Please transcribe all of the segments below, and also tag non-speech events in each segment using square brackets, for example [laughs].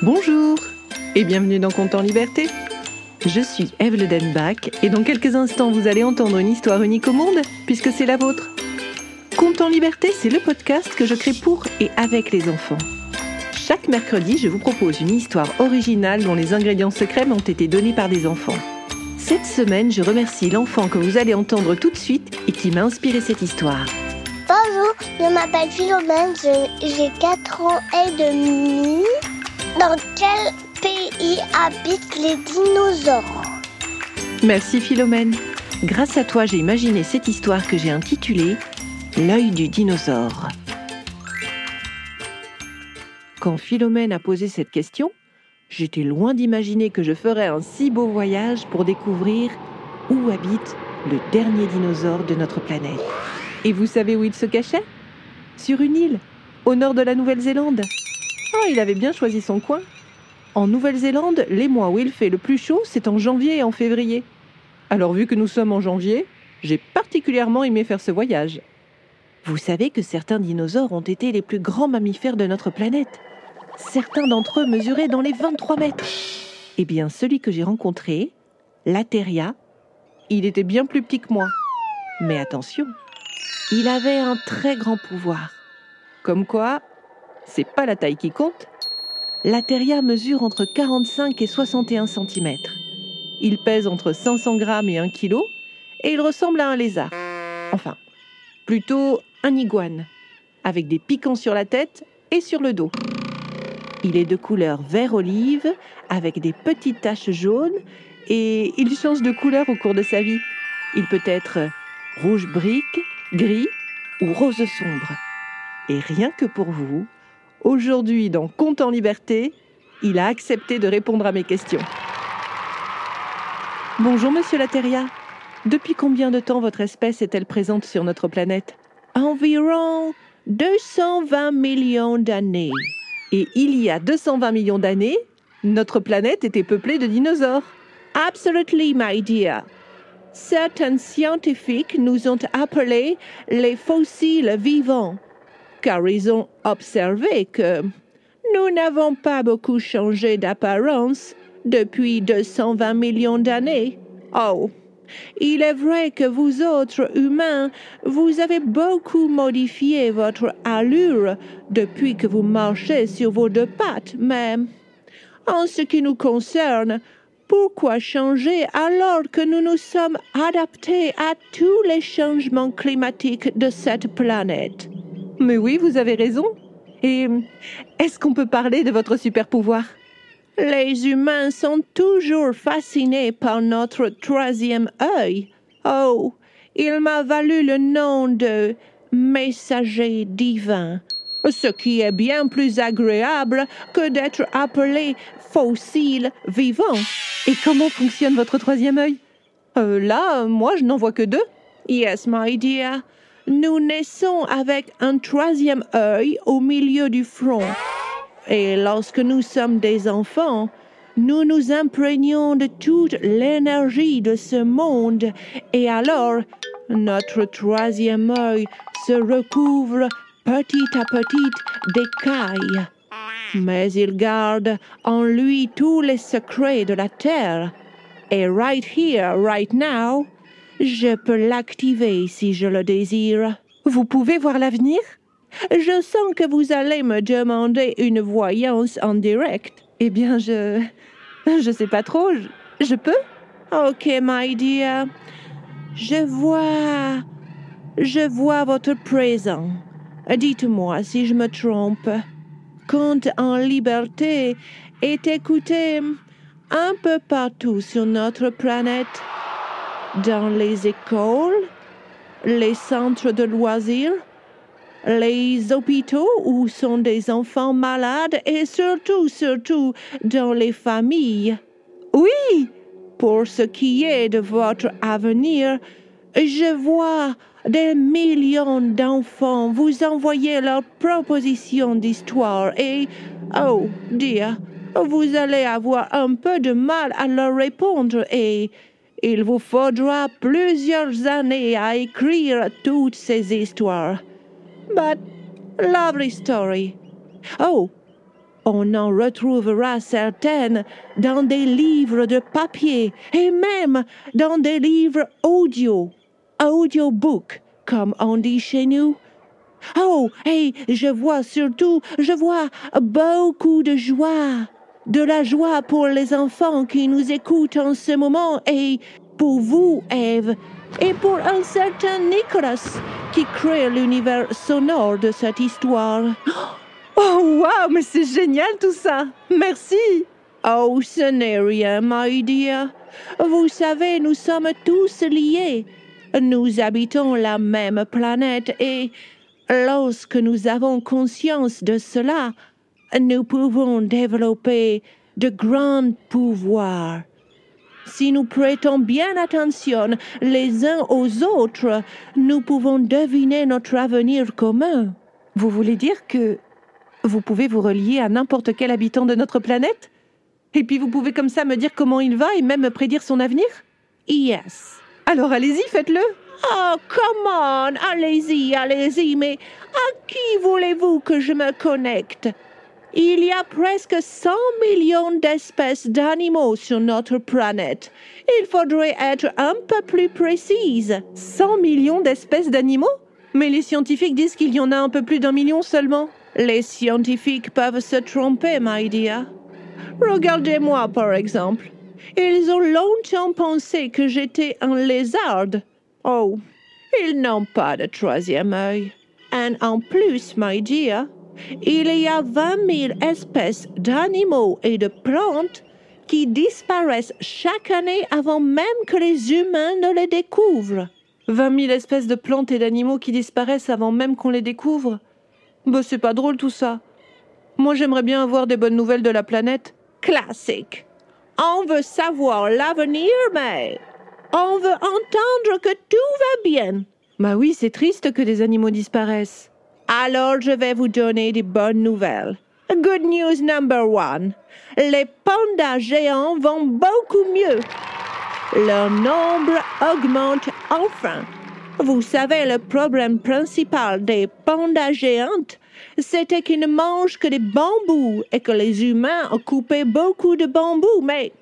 Bonjour et bienvenue dans Compte en Liberté. Je suis Eve Denbach et dans quelques instants vous allez entendre une histoire unique au monde puisque c'est la vôtre. Compte en Liberté, c'est le podcast que je crée pour et avec les enfants. Chaque mercredi, je vous propose une histoire originale dont les ingrédients secrets m'ont été donnés par des enfants. Cette semaine, je remercie l'enfant que vous allez entendre tout de suite et qui m'a inspiré cette histoire. Bonjour, je m'appelle Philomène, j'ai 4 ans et demi. Dans quel pays habitent les dinosaures Merci Philomène. Grâce à toi, j'ai imaginé cette histoire que j'ai intitulée L'œil du dinosaure. Quand Philomène a posé cette question, j'étais loin d'imaginer que je ferais un si beau voyage pour découvrir où habite le dernier dinosaure de notre planète. Et vous savez où il se cachait? Sur une île, au nord de la Nouvelle-Zélande. Il avait bien choisi son coin. En Nouvelle-Zélande, les mois où il fait le plus chaud, c'est en janvier et en février. Alors vu que nous sommes en janvier, j'ai particulièrement aimé faire ce voyage. Vous savez que certains dinosaures ont été les plus grands mammifères de notre planète. Certains d'entre eux mesuraient dans les 23 mètres. Eh bien, celui que j'ai rencontré, Lateria, il était bien plus petit que moi. Mais attention, il avait un très grand pouvoir. Comme quoi, c'est pas la taille qui compte. La mesure entre 45 et 61 cm. Il pèse entre 500 grammes et 1 kg et il ressemble à un lézard. Enfin, plutôt un iguane, avec des piquants sur la tête et sur le dos. Il est de couleur vert olive avec des petites taches jaunes et il change de couleur au cours de sa vie. Il peut être rouge brique, gris ou rose sombre. Et rien que pour vous, aujourd'hui dans Compte en liberté, il a accepté de répondre à mes questions. Bonjour Monsieur Lateria. Depuis combien de temps votre espèce est-elle présente sur notre planète? Environ 220 millions d'années. Et il y a 220 millions d'années, notre planète était peuplée de dinosaures. Absolutely, my dear certains scientifiques nous ont appelés les fossiles vivants, car ils ont observé que nous n'avons pas beaucoup changé d'apparence depuis 220 millions d'années. Oh, il est vrai que vous autres humains, vous avez beaucoup modifié votre allure depuis que vous marchez sur vos deux pattes, mais en ce qui nous concerne, pourquoi changer alors que nous nous sommes adaptés à tous les changements climatiques de cette planète? Mais oui, vous avez raison. Et est-ce qu'on peut parler de votre super pouvoir Les humains sont toujours fascinés par notre troisième œil. Oh, il m'a valu le nom de messager divin ce qui est bien plus agréable que d'être appelé fossile vivant. Et comment fonctionne votre troisième œil? Euh, Là, moi, je n'en vois que deux. Yes, my dear. Nous naissons avec un troisième œil au milieu du front. Et lorsque nous sommes des enfants, nous nous imprégnons de toute l'énergie de ce monde. Et alors, notre troisième œil se recouvre petit à petit d'écailles. Mais il garde en lui tous les secrets de la terre. Et right here, right now, je peux l'activer si je le désire. Vous pouvez voir l'avenir? Je sens que vous allez me demander une voyance en direct. Eh bien, je. Je sais pas trop. Je, je peux? Ok, my dear. Je vois. Je vois votre présent. Dites-moi si je me trompe. Conte en liberté est écouté un peu partout sur notre planète, dans les écoles, les centres de loisirs, les hôpitaux où sont des enfants malades et surtout, surtout dans les familles. Oui, pour ce qui est de votre avenir, je vois des millions d'enfants vous envoyer leurs propositions d'histoire et, oh, dear, vous allez avoir un peu de mal à leur répondre et il vous faudra plusieurs années à écrire toutes ces histoires. But, lovely story. Oh, On en retrouvera certaines dans des livres de papier et même dans des livres audio, audiobook, comme on dit chez nous. Oh, et je vois surtout, je vois beaucoup de joie, de la joie pour les enfants qui nous écoutent en ce moment et pour vous, Eve, et pour un certain Nicholas qui crée l'univers sonore de cette histoire. [gasps] Oh, wow, mais c'est génial tout ça. Merci. Oh, ce n'est rien, my dear. Vous savez, nous sommes tous liés. Nous habitons la même planète et lorsque nous avons conscience de cela, nous pouvons développer de grands pouvoirs. Si nous prêtons bien attention les uns aux autres, nous pouvons deviner notre avenir commun. Vous voulez dire que vous pouvez vous relier à n'importe quel habitant de notre planète? Et puis vous pouvez comme ça me dire comment il va et même me prédire son avenir? Yes. Alors allez-y, faites-le. Oh, come on, allez-y, allez-y, mais à qui voulez-vous que je me connecte? Il y a presque 100 millions d'espèces d'animaux sur notre planète. Il faudrait être un peu plus précise. 100 millions d'espèces d'animaux? Mais les scientifiques disent qu'il y en a un peu plus d'un million seulement. Les scientifiques peuvent se tromper, my dear. Regardez-moi, par exemple. Ils ont longtemps pensé que j'étais un lézard. Oh, ils n'ont pas de troisième œil. Et en plus, my dear, il y a 20 000 espèces d'animaux et de plantes qui disparaissent chaque année avant même que les humains ne les découvrent. 20 000 espèces de plantes et d'animaux qui disparaissent avant même qu'on les découvre bah, c'est pas drôle tout ça. Moi, j'aimerais bien avoir des bonnes nouvelles de la planète. Classique. On veut savoir l'avenir, mais on veut entendre que tout va bien. Bah oui, c'est triste que des animaux disparaissent. Alors, je vais vous donner des bonnes nouvelles. Good news number one. Les pandas géants vont beaucoup mieux. Leur nombre augmente enfin. Vous savez, le problème principal des pandas géantes, c'était qu'ils ne mangent que des bambous et que les humains ont coupé beaucoup de bambous, mais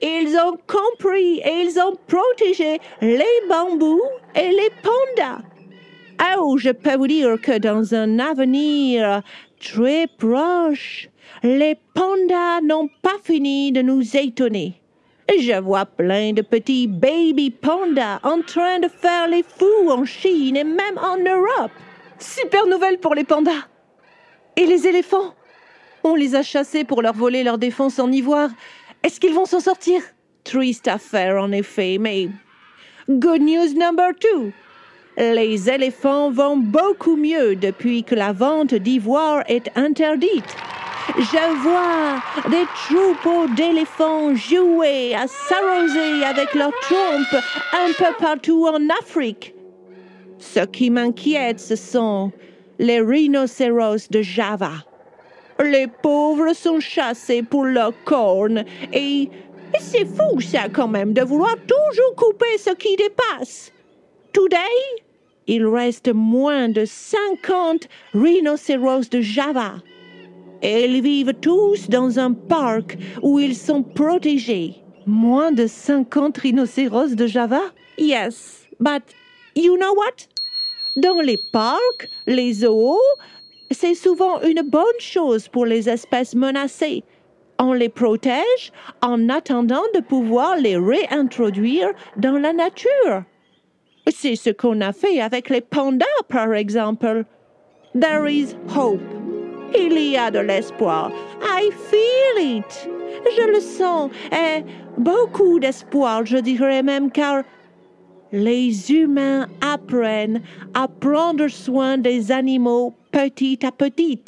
ils ont compris et ils ont protégé les bambous et les pandas. Oh, je peux vous dire que dans un avenir très proche, les pandas n'ont pas fini de nous étonner. Je vois plein de petits baby pandas en train de faire les fous en Chine et même en Europe. Super nouvelle pour les pandas. Et les éléphants? On les a chassés pour leur voler leur défense en ivoire. Est-ce qu'ils vont s'en sortir? Triste affaire en effet, mais good news number two. Les éléphants vont beaucoup mieux depuis que la vente d'ivoire est interdite. Je vois des troupeaux d'éléphants jouer à s'arroser avec leurs trompes un peu partout en Afrique. Ce qui m'inquiète, ce sont les rhinocéros de Java. Les pauvres sont chassés pour leurs cornes et c'est fou ça quand même de vouloir toujours couper ce qui dépasse. Today, il reste moins de 50 rhinocéros de Java. Ils vivent tous dans un parc où ils sont protégés. Moins de 50 rhinocéros de Java? Yes, but you know what? Dans les parcs, les zoos, c'est souvent une bonne chose pour les espèces menacées. On les protège en attendant de pouvoir les réintroduire dans la nature. C'est ce qu'on a fait avec les pandas, par exemple. There is hope. Il y a de l'espoir. I feel it. Je le sens. Et beaucoup d'espoir, je dirais même, car les humains apprennent à prendre soin des animaux petit à petit.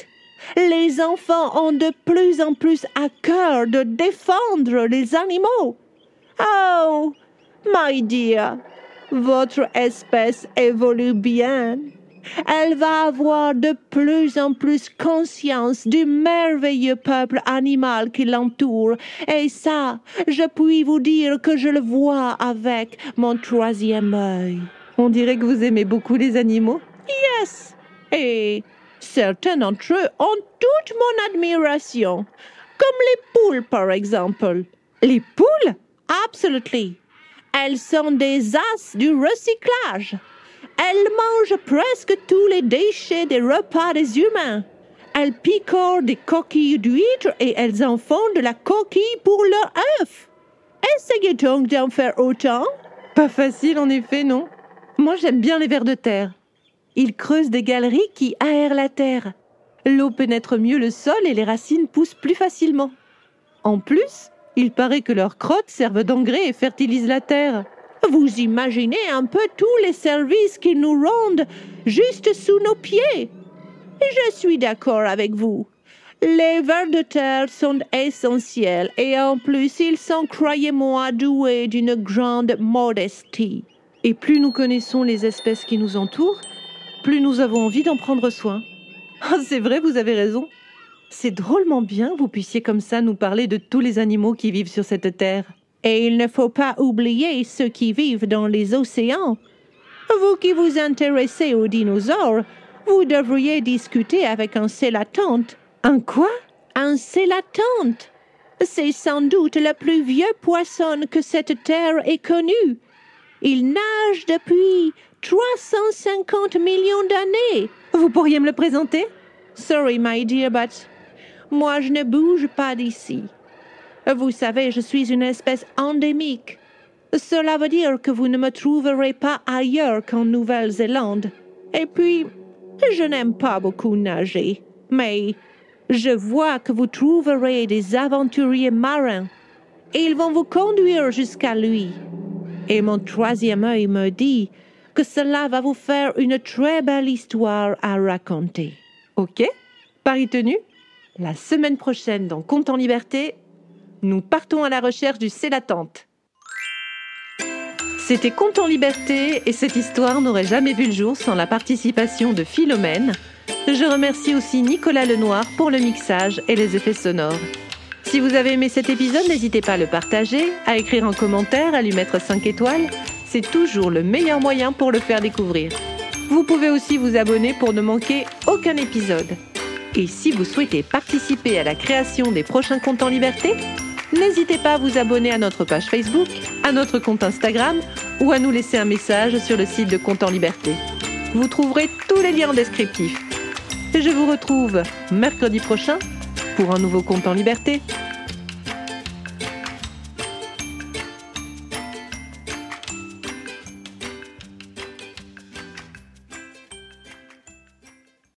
Les enfants ont de plus en plus à cœur de défendre les animaux. Oh, my dear, votre espèce évolue bien elle va avoir de plus en plus conscience du merveilleux peuple animal qui l'entoure. Et ça, je puis vous dire que je le vois avec mon troisième œil. On dirait que vous aimez beaucoup les animaux. Yes. Et Certains d'entre eux ont toute mon admiration, comme les poules par exemple. Les poules? Absolutely. Elles sont des as du recyclage. Elles mangent presque tous les déchets des repas des humains. Elles picorent des coquilles d'huîtres et elles en font de la coquille pour leur œuf. Essayez donc d'en faire autant. Pas facile en effet, non Moi j'aime bien les vers de terre. Ils creusent des galeries qui aèrent la terre. L'eau pénètre mieux le sol et les racines poussent plus facilement. En plus, il paraît que leurs crottes servent d'engrais et fertilisent la terre. Vous imaginez un peu tous les services qu'ils nous rendent juste sous nos pieds. Je suis d'accord avec vous. Les vers de terre sont essentiels et en plus ils sont, croyez-moi, doués d'une grande modestie. Et plus nous connaissons les espèces qui nous entourent, plus nous avons envie d'en prendre soin. [laughs] C'est vrai, vous avez raison. C'est drôlement bien que vous puissiez comme ça nous parler de tous les animaux qui vivent sur cette terre. Et il ne faut pas oublier ceux qui vivent dans les océans. Vous qui vous intéressez aux dinosaures, vous devriez discuter avec un célatante. Un quoi? Un célatante. C'est sans doute le plus vieux poisson que cette terre ait connu. Il nage depuis 350 millions d'années. Vous pourriez me le présenter? Sorry, my dear, but moi je ne bouge pas d'ici. Vous savez, je suis une espèce endémique. Cela veut dire que vous ne me trouverez pas ailleurs qu'en Nouvelle-Zélande. Et puis, je n'aime pas beaucoup nager, mais je vois que vous trouverez des aventuriers marins. Et ils vont vous conduire jusqu'à lui. Et mon troisième œil me dit que cela va vous faire une très belle histoire à raconter. Ok, pari tenu? La semaine prochaine, dans Compte en liberté, nous partons à la recherche du Célatante. C'était Compte en liberté et cette histoire n'aurait jamais vu le jour sans la participation de Philomène. Je remercie aussi Nicolas Lenoir pour le mixage et les effets sonores. Si vous avez aimé cet épisode, n'hésitez pas à le partager, à écrire un commentaire, à lui mettre 5 étoiles. C'est toujours le meilleur moyen pour le faire découvrir. Vous pouvez aussi vous abonner pour ne manquer aucun épisode. Et si vous souhaitez participer à la création des prochains comptes en liberté, n'hésitez pas à vous abonner à notre page Facebook, à notre compte Instagram ou à nous laisser un message sur le site de Compte en liberté. Vous trouverez tous les liens en descriptif. Je vous retrouve mercredi prochain pour un nouveau compte en liberté.